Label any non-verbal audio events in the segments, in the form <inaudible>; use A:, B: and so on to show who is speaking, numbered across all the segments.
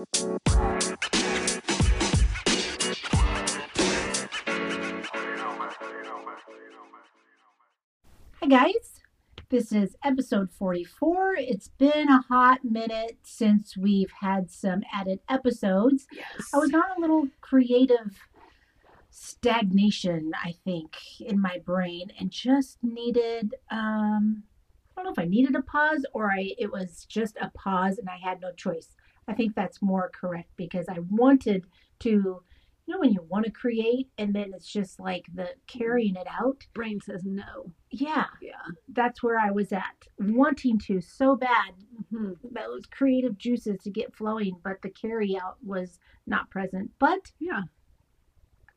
A: Hi, guys. This is episode 44. It's been a hot minute since we've had some added episodes.
B: Yes.
A: I was on a little creative stagnation, I think, in my brain and just needed um I don't know if I needed a pause or I it was just a pause and I had no choice. I think that's more correct because I wanted to you know when you want to create and then it's just like the carrying it out.
B: brain says no.
A: Yeah,
B: Yeah.
A: that's where I was at. Wanting to so bad
B: hmm
A: those creative juices to get flowing, but the carry out was not present. But
B: Yeah.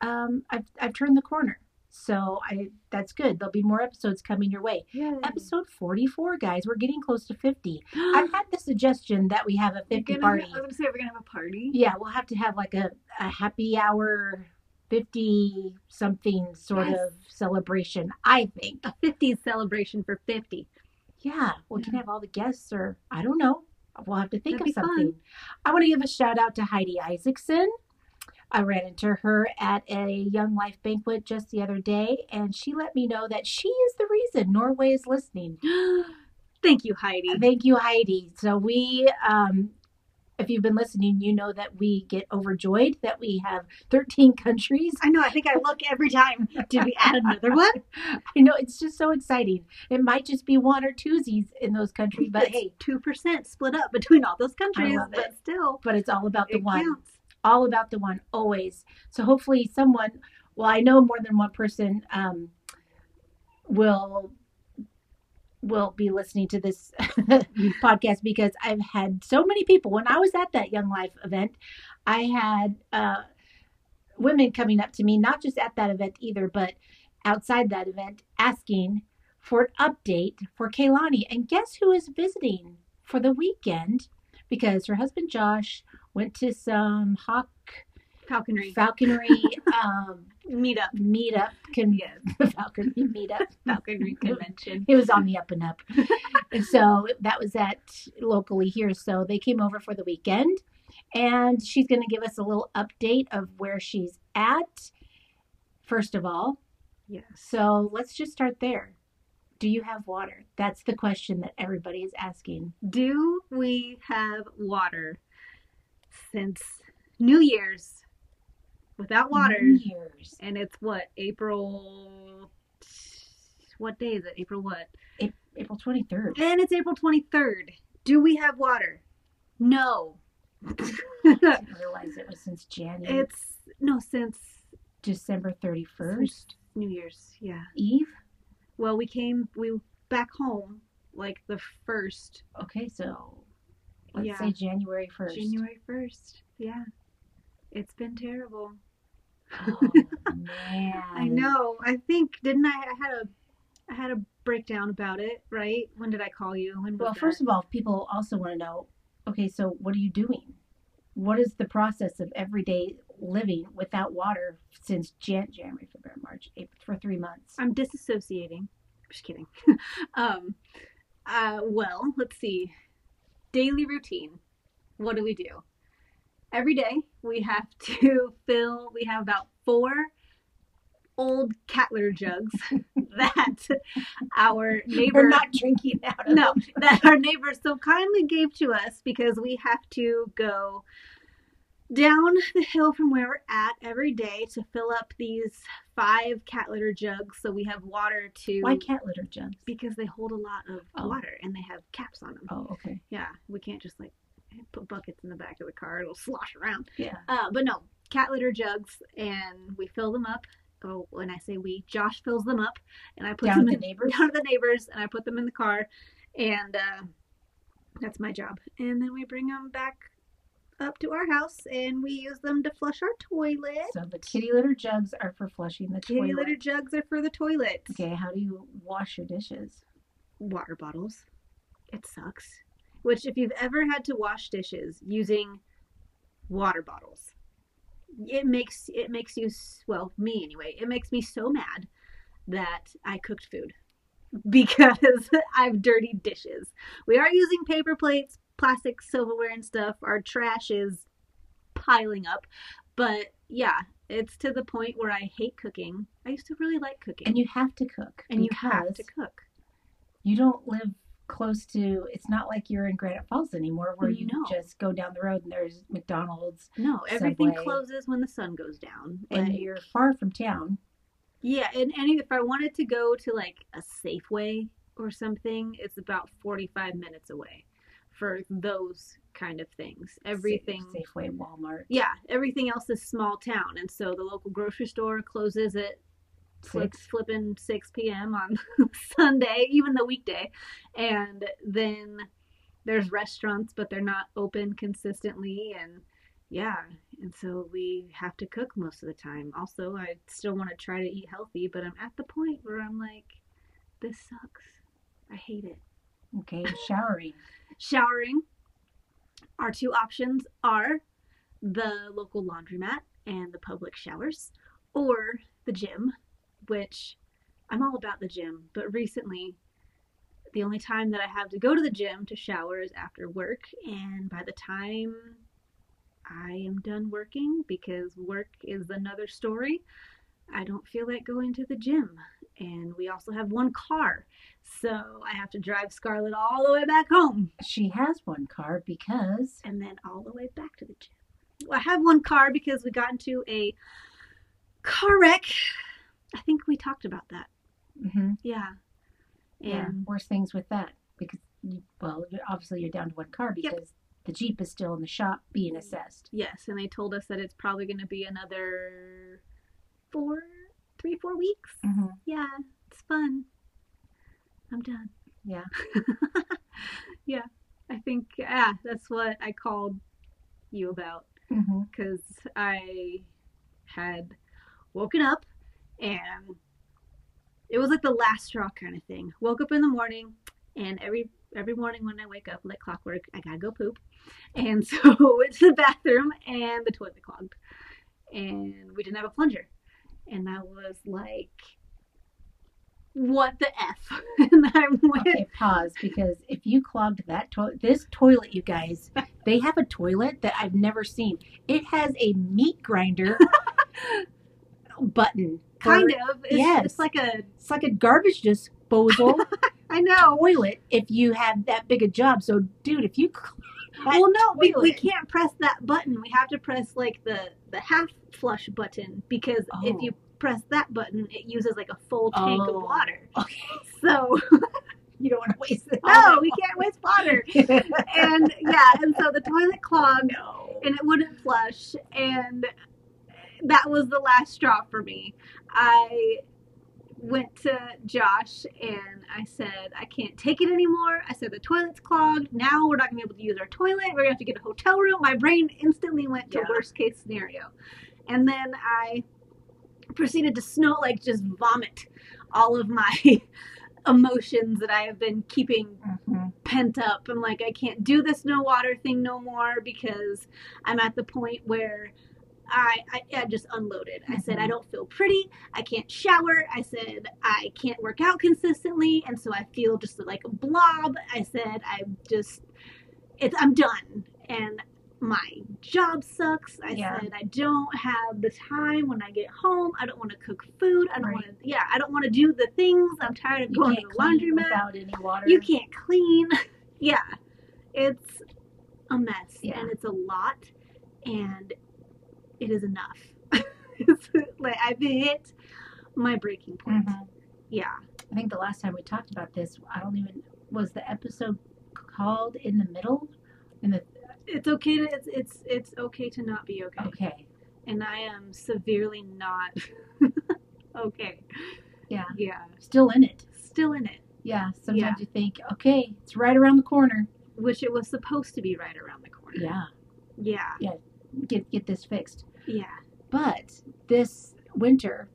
A: um, I've I've turned the corner, so I that's good. There'll be more episodes coming your way.
B: Yeah.
A: Episode forty four, guys. We're getting close to fifty. <gasps> I've had the suggestion that we have a fifty
B: gonna
A: party.
B: ha- I was gonna say we're gonna have a party.
A: Yeah, we'll have to have like a, a happy hour, fifty something sort
B: Yes.
A: of celebration. I think.
B: A 50s celebration for 50.
A: Yeah, we can
B: Yeah.
A: have all the guests, or I don't know. We'll have to think
B: That'd
A: of something. I want to give a shout out to Heidi Isaacson. I ran into her at a Young Life banquet just the other day, and she let me know that she is the reason Norway is listening. <gasps>
B: Thank you, Heidi.
A: Thank you, Heidi. So we, um, if you've been listening, you know that we get overjoyed that we have 13 <laughs> countries.
B: I know. I think I look every time. Did we add another <laughs> one?
A: I know it's just so exciting. It might just be one or twosies in those countries, but hey,
B: two percent split up between all those countries, but still,
A: but it's all about the one.
B: counts.
A: All about the one always. So hopefully someone well i know more than one person um, will will be listening to this <laughs> podcast because i've had so many people. When i was at that young life event i had uh, women coming up to me not just at that event either but outside that event asking for an update for Kelani. And guess who is visiting for the weekend? Because her husband josh went to some hawk
B: Falconry.
A: falconry um, <laughs>
B: meetup.
A: meetup can
B: Yes. <laughs>
A: falconry meetup.
B: Falconry convention.
A: it was on the up and up. And so that was at locally here. So they came over for the weekend and she's going to give us a little update of where she's at first of all.
B: Yeah.
A: so let's just start there. Do you have water? That's the question that everybody is asking.
B: Do we have water since New Year's without water?
A: years
B: And it's what April. What day is it? April what?
A: april 23rd
B: And it's April twenty third. Do we have water? No. <laughs>
A: I didn't <laughs> realize it was since january
B: it's no since
A: december 31st
B: first New Year's. Yeah.
A: eve
B: Well, we came we back home like the first
A: Okay, so let's
B: Yeah.
A: say January 1st.
B: January first. Yeah. It's been terrible.
A: Oh, <laughs> man.
B: I know. I think didn't I? I had a I had a breakdown about it. Right? When did I call you? When
A: Well, first of all, people also want to know okay, so what are you doing? What is the process of everyday living without water since Jan- January, February, March, April, for three months?
B: I'm disassociating. Just kidding. <laughs> um. Uh. Well, let's see. Daily routine. What do we do? Every day we have <laughs> to fill. We have about four old cat litter jugs <laughs> that our neighbor
A: We're not drinking out of
B: no, that our neighbor so kindly gave to us because we have to go down the hill from where we're at every day to fill up these five cat litter jugs so we have water to
A: Why cat litter jugs?
B: because they hold a lot of
A: Oh.
B: water and they have caps on them.
A: Oh, okay.
B: Yeah, we can't just like put buckets in the back of the car; it'll slosh around.
A: Yeah.
B: Uh, but no, cat litter jugs, and we fill them up. Oh, when I say we, Josh fills them up, and I put
A: Down
B: them in
A: the neighbors? <laughs>
B: down to the neighbors, and I put them in the car, and uh, that's my job. And then we bring them back up to our house, and we use them to flush our toilet.
A: So the kitty litter jugs are for flushing the
B: Kitty
A: toilet.
B: litter jugs are for the toilet.
A: Okay, how do you wash your dishes?
B: Water bottles. It sucks. Which, if you've ever had to wash dishes using water bottles, it makes it makes you well me anyway. It makes me so mad that I cooked food <laughs> because <laughs> I've dirtied dishes. We are using paper plates, plastic silverware, and stuff. Our trash is piling up. But yeah, it's to the point where I hate cooking. I used to really like cooking.
A: And you have to cook.
B: and you have to cook.
A: You don't live close to. It's not like you're in Granite Falls anymore, where you
B: No.
A: just go down the road and there's McDonald's,
B: No, everything
A: Subway.
B: closes when the sun goes down.
A: and
B: Like,
A: you're far from town.
B: Yeah, and, and if I wanted to go to like a Safeway or something, it's about 45 minutes away for those kind of things. Everything.
A: Safeway, Walmart.
B: Yeah, everything else is small town. And so the local grocery store closes at
A: Six.
B: flipping 6 p.m. on <laughs> Sunday, even the weekday. And then there's restaurants, but they're not open consistently. And yeah, and so we have to cook most of the time. Also, I still want to try to eat healthy, but I'm at the point where I'm like, this sucks. I hate it.
A: Okay, showering.
B: Showering. Our two options are the local laundromat and the public showers, or the gym, which I'm all about the gym, but recently the only time that I have to go to the gym to shower is after work, and by the time I am done working, because work is another story, I don't feel like going to the gym. And we also have one car, so I have to drive Scarlett all the way back home
A: She has one car because
B: and then all the way back to the gym. I have one car because we got into a car wreck. I think we talked about that.
A: Mhm.
B: Yeah.
A: yeah, worse things with that because you, well, obviously you're down to one car
B: Yep.
A: because the Jeep is still in the shop being assessed.
B: yes, and they told us that it's probably going to be another four, three, four weeks.
A: Mm-hmm.
B: Yeah, it's fun. I'm done.
A: Yeah. <laughs>
B: yeah, I think, yeah, that's what I called you about.
A: Mm-hmm.
B: because I had woken up and it was like the last straw kind of thing. Woke up in the morning and every every morning when I wake up like clockwork, I gotta go poop. And <laughs> so went to the bathroom and the toilet clogged. And we didn't have a plunger. And I was like, what the F? <laughs> and I went
A: Okay, pause because if you clogged that toilet, this toilet, you guys, they have a toilet that I've never seen. It has a meat grinder <laughs> button.
B: kind of it's,
A: yes.
B: it's like a
A: It's like a garbage disposal <laughs>
B: I know.
A: toilet if you have that big a job. So, dude, if you
B: well no we, we can't press that button we have to press like the the half flush button because if
A: Oh.
B: you press that button it uses like a full tank
A: Oh.
B: of water
A: Okay, <laughs>
B: so <laughs>
A: you don't want to waste it. <laughs>
B: Oh, no we can't waste water and yeah and so the toilet clogged
A: no.
B: and it wouldn't flush and that was the last straw for me i went to josh and i said i can't take it anymore i said the toilet's clogged now we're not going to be able to use our toilet we're going to have to get a hotel room my brain instantly went to
A: Yeah.
B: worst case scenario and then i proceeded to snow like just vomit all of my <laughs> emotions that i have been keeping
A: Mhm.
B: pent up. I'm like, I can't do this no water thing no more because I'm at the point where I, I, I just unloaded. I said, I
A: Mhm.
B: don't feel pretty. I can't shower. I said, I can't work out consistently. And so I feel just like a blob. I said, I'm just, it's, I'm done. And my job sucks. I
A: Yeah.
B: said, I don't have the time when I get home. I don't want to cook food. I don't
A: Right.
B: want to, yeah, I don't want to do the things. I'm tired of
A: You
B: going to the laundromat
A: without any water.
B: you can't clean. <laughs> yeah, it's a mess
A: Yeah.
B: and it's a lot, and it is enough. <laughs> like I've hit my breaking point.
A: Mhm.
B: Yeah,
A: I think the last time we talked about this, I don't even was the episode called in the middle. In the
B: it's okay to it's it's it's okay to not be okay,
A: okay,
B: and I am severely not <laughs> okay.
A: Yeah.
B: yeah,
A: still in it.
B: still in it,
A: Yeah, sometimes
B: Yeah.
A: you think, okay, it's right around the corner.
B: which it was supposed to be right around the corner.
A: Yeah,
B: yeah,
A: get get this fixed.
B: yeah.
A: But this winter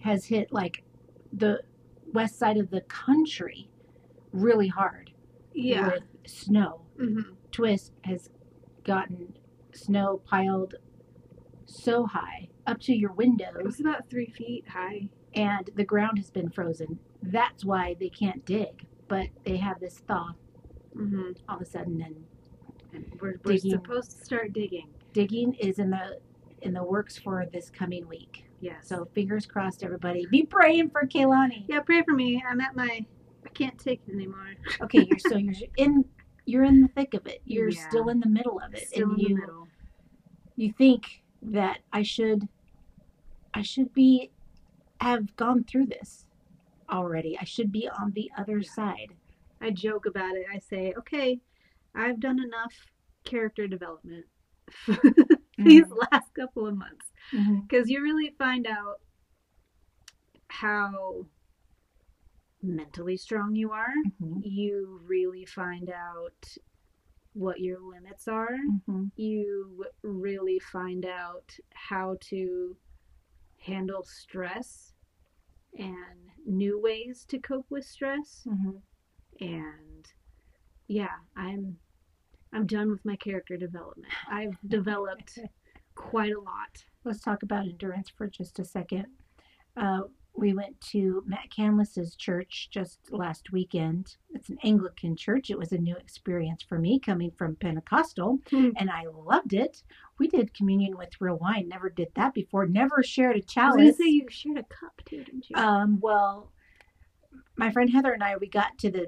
A: has hit like the west side of the country really hard
B: yeah.
A: with snow.
B: hmm
A: Twist has gotten snow piled so high up to your
B: It
A: windows,
B: was about three feet high.
A: and the ground has been frozen. That's why they can't dig. But they have this thaw
B: hmm
A: all of a sudden, and
B: And we're, we're supposed to start digging.
A: Digging is in the in the works for this coming week.
B: Yeah.
A: So fingers crossed, everybody. Be praying for Kelani.
B: yeah, pray for me. I'm at my. I can't take it anymore. <laughs>
A: Okay, you're so you're in you're in the thick of it. You're
B: Yeah.
A: still in the middle of it,
B: Still
A: and
B: in the
A: you
B: middle.
A: you think that I should I should be have gone through this already. I should be on the other side.
B: I joke about it. I say, okay, I've done enough character development <laughs> these last couple of months because you really find out how mentally strong you are.
A: Mhm.
B: You really find out what your limits are.
A: Mhm.
B: You really find out how to handle stress and new ways to cope with stress
A: Mhm.
B: and yeah i'm i'm done with my character development i've <laughs> developed quite a lot
A: Let's talk about endurance for just a second. Uh, we went to Matt Canlis's church just last weekend. It's an Anglican church. It was a new experience for me coming from Pentecostal,
B: Hmm.
A: and I loved it. We did communion with real wine. Never did that before. Never shared a
B: i was
A: chalice.
B: say you shared a cup too didn't you
A: Um, well, my friend Heather and I, we got to the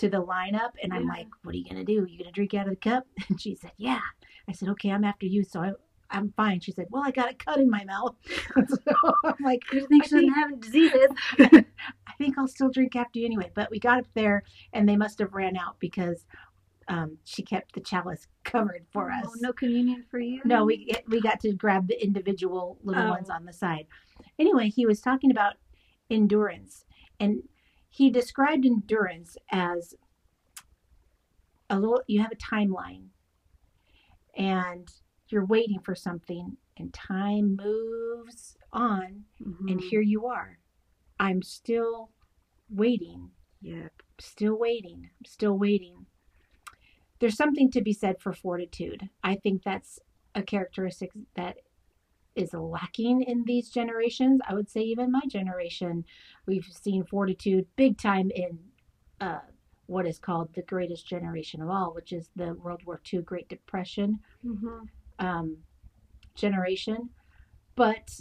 A: to the lineup, and I'm
B: Yeah.
A: like, "What are you gonna do? You gonna drink out of the cup?" <laughs> And she said, "Yeah." I said, "Okay, I'm after you." So I, I'm fine. She said, "Well, I got a cut in my mouth." <laughs> so I'm like,
B: you think
A: I
B: she doesn't
A: think-
B: have diseases <laughs>
A: "I think I'll still drink after you anyway." But we got up there, and they must have ran out because um, she kept the chalice covered for
B: Oh,
A: us.
B: no communion for you
A: No, we we got to grab the individual little
B: Oh.
A: ones on the side. Anyway, he was talking about endurance, and he described endurance as a little. You have a timeline, and you're waiting for something, and time moves on,
B: Mhm.
A: and here you are. I'm still waiting
B: yep
A: still waiting. I'm still waiting. There's something to be said for fortitude. I think that's a characteristic that is lacking in these generations. I would say even my generation, we've seen fortitude big time in uh, what is called the greatest generation of all, which is the World War II Great Depression
B: Mhm.
A: um, generation. But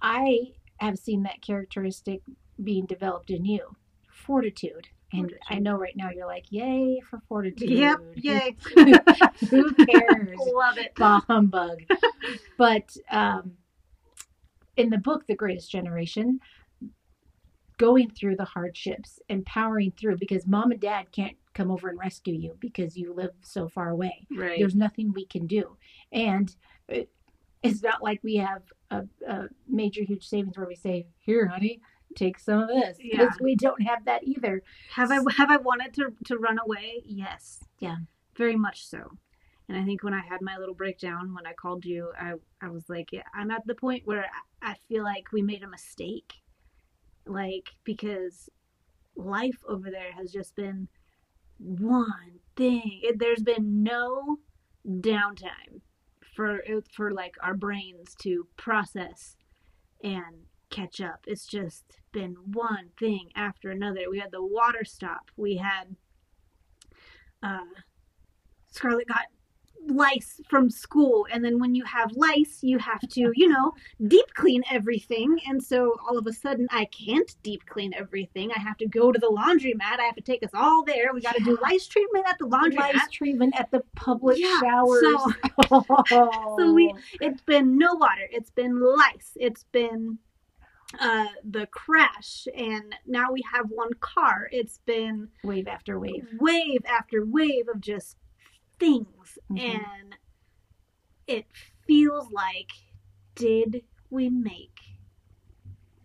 A: I have seen that characteristic being developed in you fortitude. And I know right now you're like, yay for fortitude.
B: yep yay <laughs>
A: Who <laughs> cares?
B: love it
A: Bah humbug. <laughs> but um, in the book, The Greatest Generation, going through the hardships and powering through because mom and dad can't come over and rescue you because you live so far away
B: right
A: there's nothing we can do and it, it's not like we have a, a major huge savings where we say here honey take some of this because
B: Yeah.
A: we don't have that either
B: Have I have I wanted to to run away? Yes.
A: Yeah.
B: Very much so. And I think when I had my little breakdown when I called you, I I was like, yeah, I'm at the point where I feel like we made a mistake. Like because life over there has just been one thing. It, there's been no downtime for for like our brains to process and catch up. It's just been one thing after another. We had the water stop. We had uh, Scarlett got lice from school, and then when you have lice, you have to, you know, deep clean everything. And so all of a sudden, I can't deep clean everything. I have to go to the laundromat. I have to take us all there. We got to do lice treatment at the laundromat.
A: lice treatment at the public
B: Yeah,
A: showers
B: so- <laughs>
A: Oh. <laughs>
B: So we- It's been no water. It's been lice. It's been uh, the crash, and now we have one car. It's been
A: wave after wave
B: wave after wave of just things,
A: Mhm.
B: and it feels like did we make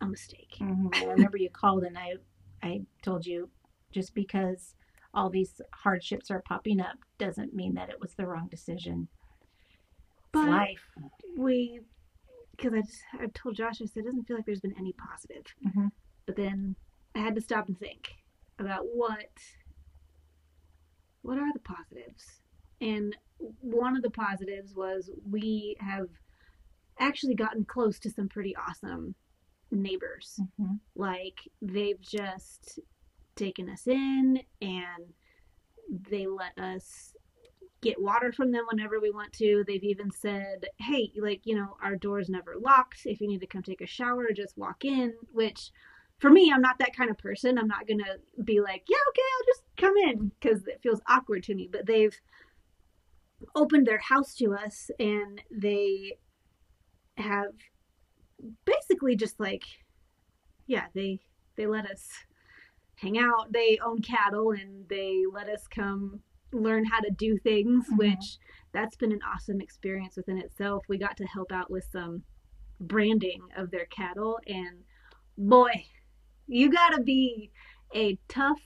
B: a mistake?
A: Mhm. I remember you called and I, I told you just because all these hardships are popping up doesn't mean that it was the wrong decision. It's
B: But-
A: life.
B: We, because I just I told Josh I said it doesn't feel like there's been any positive.
A: Mhm.
B: but then I had to stop and think about what what are the positives. And one of the positives was we have actually gotten close to some pretty awesome neighbors.
A: Mhm.
B: Like they've just taken us in and they let us get water from them whenever we want to. They've even said, hey, like, you know, our door's never locked. If you need to come take a shower, just walk in, which for me, I'm not that kind of person. I'm not going to be like, yeah, okay, I'll just come in because it feels awkward to me. But they've opened their house to us and they have basically just like, yeah, they they let us hang out. They own cattle and they let us come learn how to do things,
A: Mhm.
B: which that's been an awesome experience within itself. We got to help out with some branding of their cattle and boy, you got to be a tough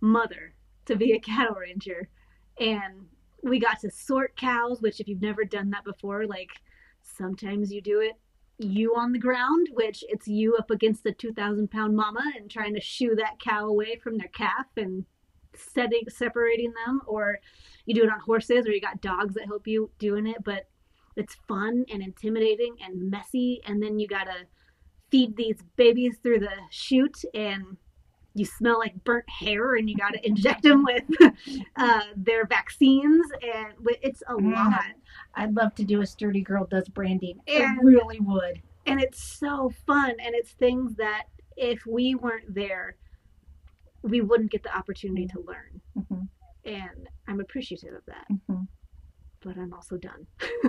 B: mother to be a cattle ranger. And we got to sort cows, which if you've never done that before, like sometimes you do it you on the ground, which it's you up against the 2,000 pound mama and trying to shoo that cow away from their calf and setting, separating them, or you do it on horses, or you got dogs that help you doing it, but it's fun and intimidating and messy, and then you gotta feed these babies through the chute and you smell like burnt hair and you got to <laughs> inject them with uh, their vaccines and it's a
A: Mm.
B: lot
A: I'd love to do a sturdy girl does branding. I really would.
B: and it's so fun and it's things that if we weren't there we wouldn't get the opportunity to learn
A: hmm
B: and i'm appreciative of that
A: hmm
B: but i'm also done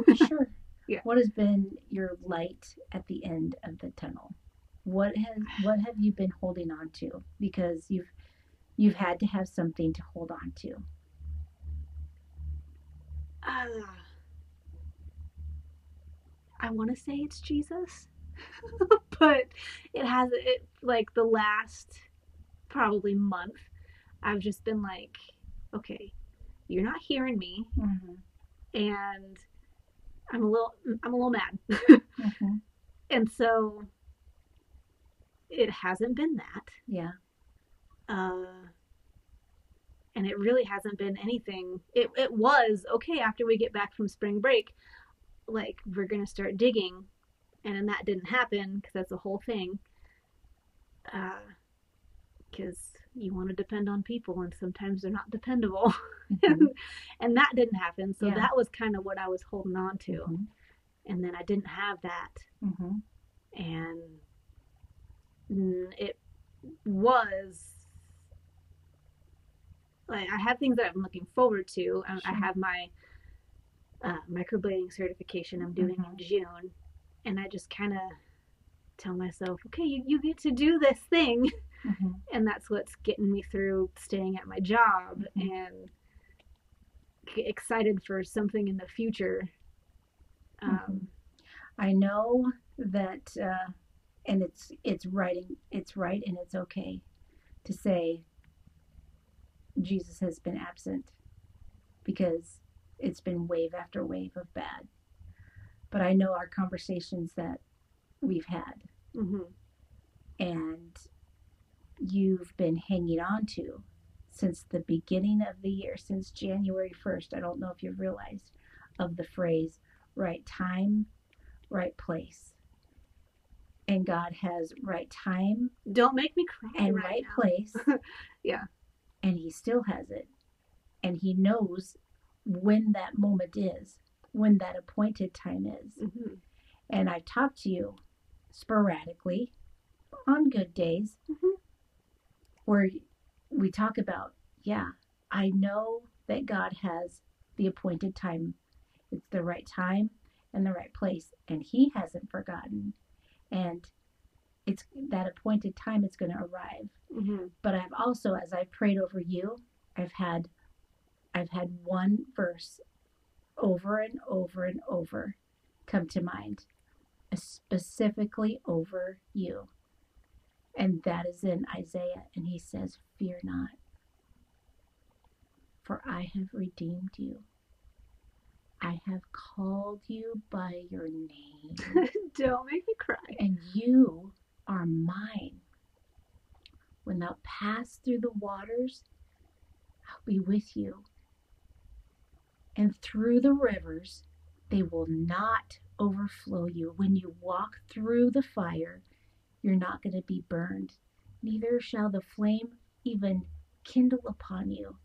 B: <laughs>
A: Sure.
B: Yeah.
A: What has been your light at the end of the tunnel? What has what have you been holding on to? Because you've you've had to have something to hold on to.
B: uh, i want to say it's jesus <laughs> but it has it like the last probably month i've just been like okay you're not hearing me
A: Mm-hmm.
B: and i'm a little i'm a little mad <laughs>
A: Mm-hmm.
B: and so it hasn't been that
A: Yeah.
B: uh and it really hasn't been anything it, it was okay after we get back from spring break like we're gonna start digging and then that didn't happen because that's the whole thing uh because you want to depend on people and sometimes they're not dependable
A: Mhm. <laughs>
B: and that didn't happen so
A: Yeah.
B: that was kind of what i was holding on to
A: Mhm.
B: and then i didn't have that
A: Mhm.
B: and it was like I have things that I'm looking forward to. I, I have my uh, microblading certification I'm doing in June, and I just kind of tell myself, okay, you, you get to do this thing, <laughs>
A: Mhm.
B: and that's what's getting me through staying at my job
A: Mhm.
B: and excited for something in the future. Um,
A: Mhm. I know that, uh, and it's it's writing, It's right, and it's okay to say Jesus has been absent because it's been wave after wave of bad. But I know our conversations that we've had,
B: mhm.
A: and you've been hanging on to since the beginning of the year, since January 1st. I don't know if you've realized of the phrase right time, right place. And God has right time
B: Don't make me cry
A: and
B: right,
A: right place. <laughs>
B: Yeah.
A: And He still has it. And He knows when that moment is, when that appointed time is.
B: Mhm.
A: And I talk to you sporadically on good days
B: Mhm.
A: Where we talk about, yeah, I know that God has the appointed time. It's the right time and the right place, and He hasn't forgotten. And it's that appointed time is going to arrive.
B: Mhm.
A: But I've also, as I've prayed over you, I've had, I've had one verse over and over and over come to mind, specifically over you. And that is in Isaiah. And he says, Fear not, for I have redeemed you. I have called you by your name, <laughs>
B: Don't make me cry.
A: and you are mine. When thou pass through the waters, I'll be with you. And through the rivers, they will not overflow you. When you walk through the fire, you're not going to be burned, neither shall the flame even kindle upon you.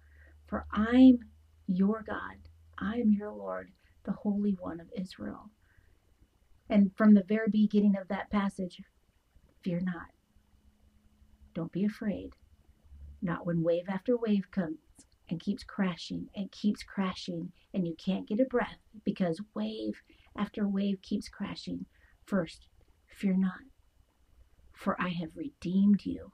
A: For I'm your God. I am your Lord, the Holy One of Israel. And from the very beginning of that passage, fear not. Don't be afraid. Not when wave after wave comes and keeps crashing and keeps crashing, and you can't get a breath because wave after wave keeps crashing. First, fear not, for I have redeemed you.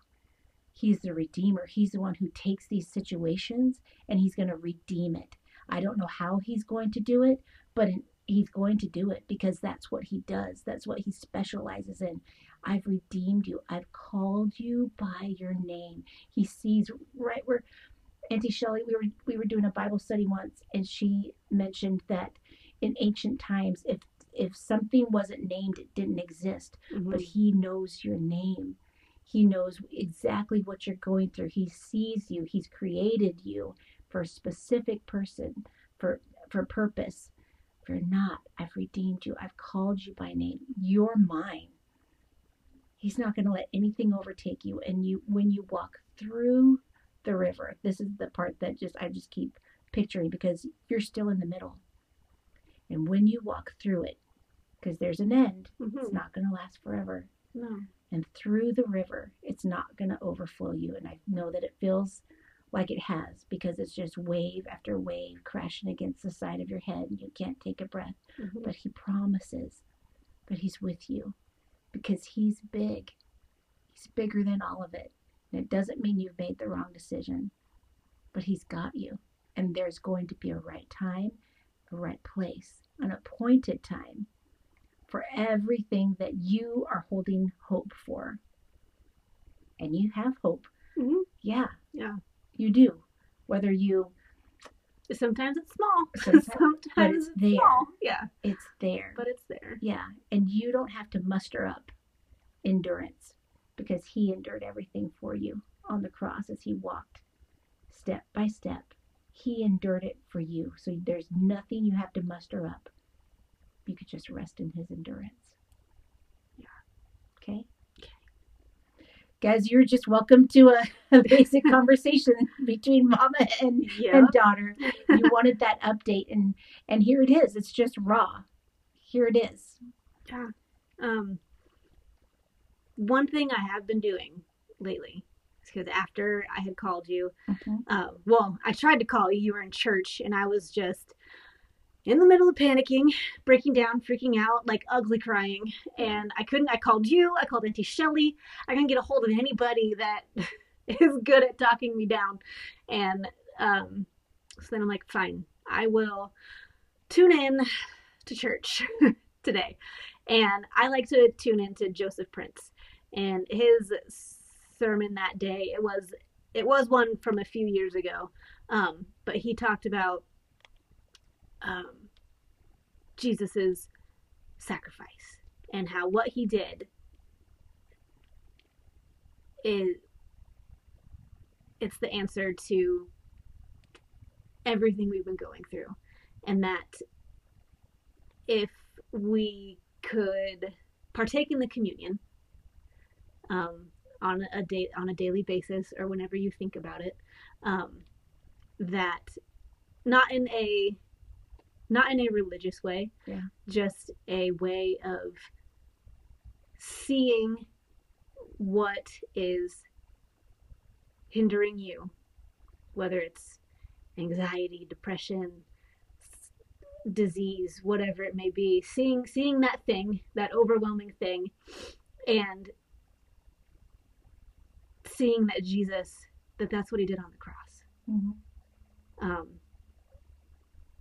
A: He's the redeemer. He's the one who takes these situations and he's going to redeem it. I don't know how he's going to do it, but he's going to do it because that's what he does. That's what he specializes in. I've redeemed you. I've called you by your name. He sees right where Auntie Shelley, we were we were doing a Bible study once, and she mentioned that in ancient times, if if something wasn't named, it didn't exist. Mm-hmm. But He knows your name. He knows exactly what you're going through. He sees you. He's created you for a specific person, for for purpose. Fear not. I've redeemed you. I've called you by name. You're mine. He's not going to let anything overtake you. And you, when you walk through the river, this is the part that just I just keep picturing because you're still in the middle. And when you walk through it, because there's an end, mm-hmm. it's not going to last forever.
B: No.
A: And through the river, it's not going to overflow you. And I know that it feels like it has because it's just wave after wave crashing against the side of your head and you can't take a breath. Mm-hmm. But He promises that He's with you because he's big. He's bigger than all of it. And it doesn't mean you've made the wrong decision, but he's got you. And there's going to be a right time, a right place, an appointed time for everything that you are holding hope for. And you have hope.
B: Mm-hmm.
A: Yeah.
B: Yeah.
A: You do. Whether you
B: Sometimes it's small. <laughs> Sometimes, Sometimes it's, it's there. small. Yeah.
A: It's there.
B: But it's there.
A: Yeah. And you don't have to muster up endurance because he endured everything for you on the cross as he walked step by step. He endured it for you. So there's nothing you have to muster up. You could just rest in his endurance.
B: Yeah.
A: Okay? Okay. Guys, you're just welcome to a, a basic <laughs> conversation between mama and, yeah. and daughter. You <laughs> wanted that update, and and here it is. It's just raw. Here it is.
B: Yeah. Um. One thing I have been doing lately because after I had called you, mm-hmm. uh, well, I tried to call you. You were in church, and I was just in the middle of panicking, breaking down, freaking out, like ugly crying. And I couldn't, I called you, I called Auntie Shelly. I couldn't get a hold of anybody that <laughs> is good at talking me down. And um, so then I'm like, fine, I will tune in to church <laughs> today. And I like to tune into Joseph Prince and his sermon that day. It was it was one from a few years ago, um, but he talked about um, Jesus's sacrifice and how what he did is it's the answer to everything we've been going through. And that if we could partake in the communion um, on a day on a daily basis or whenever you think about it um, that not in a not in a religious way,
A: yeah.
B: just a way of seeing what is hindering you, whether it's anxiety, depression, disease, whatever it may be, seeing seeing that thing, that overwhelming thing, and seeing that Jesus, that that's what he did on the cross.
A: Mm-hmm.
B: Um,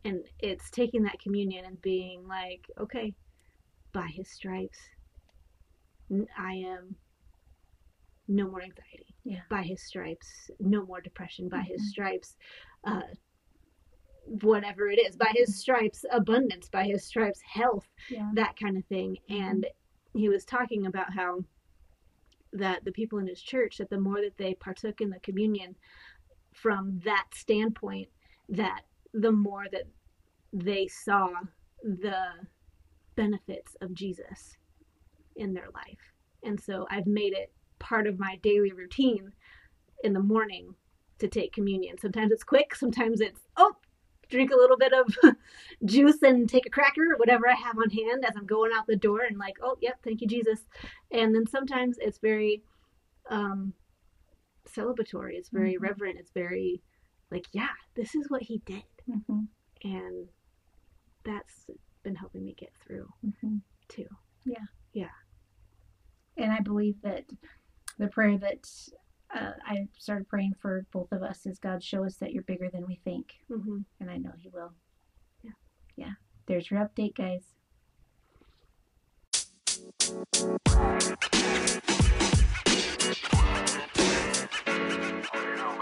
B: and it's taking that communion and being like okay by his stripes i am no more anxiety.
A: Yeah.
B: By his stripes no more depression. By mm-hmm. his stripes uh whatever it is. By his stripes abundance. By his stripes health.
A: Yeah.
B: that kind of thing. Mm-hmm. and he was talking about how that the people in his church that the more that they partook in the communion from that standpoint that the more that they saw the benefits of Jesus in their life. And so I've made it part of my daily routine in the morning to take communion. Sometimes it's quick, sometimes it's, oh, drink a little bit of <laughs> juice and take a cracker or whatever I have on hand as I'm going out the door and like, oh, yep, thank you, Jesus. And then sometimes it's very um, celebratory. It's very
A: Mhm.
B: reverent. It's very like, yeah, this is what he did.
A: Hmm
B: And that's been helping me get through
A: hmm
B: too. Yeah. Yeah.
A: And I believe that the prayer that uh, I started praying for both of us is God, show us that you're bigger than we think.
B: Mm-hmm.
A: And I know He will.
B: Yeah.
A: Yeah. There's your update, guys.
C: You know,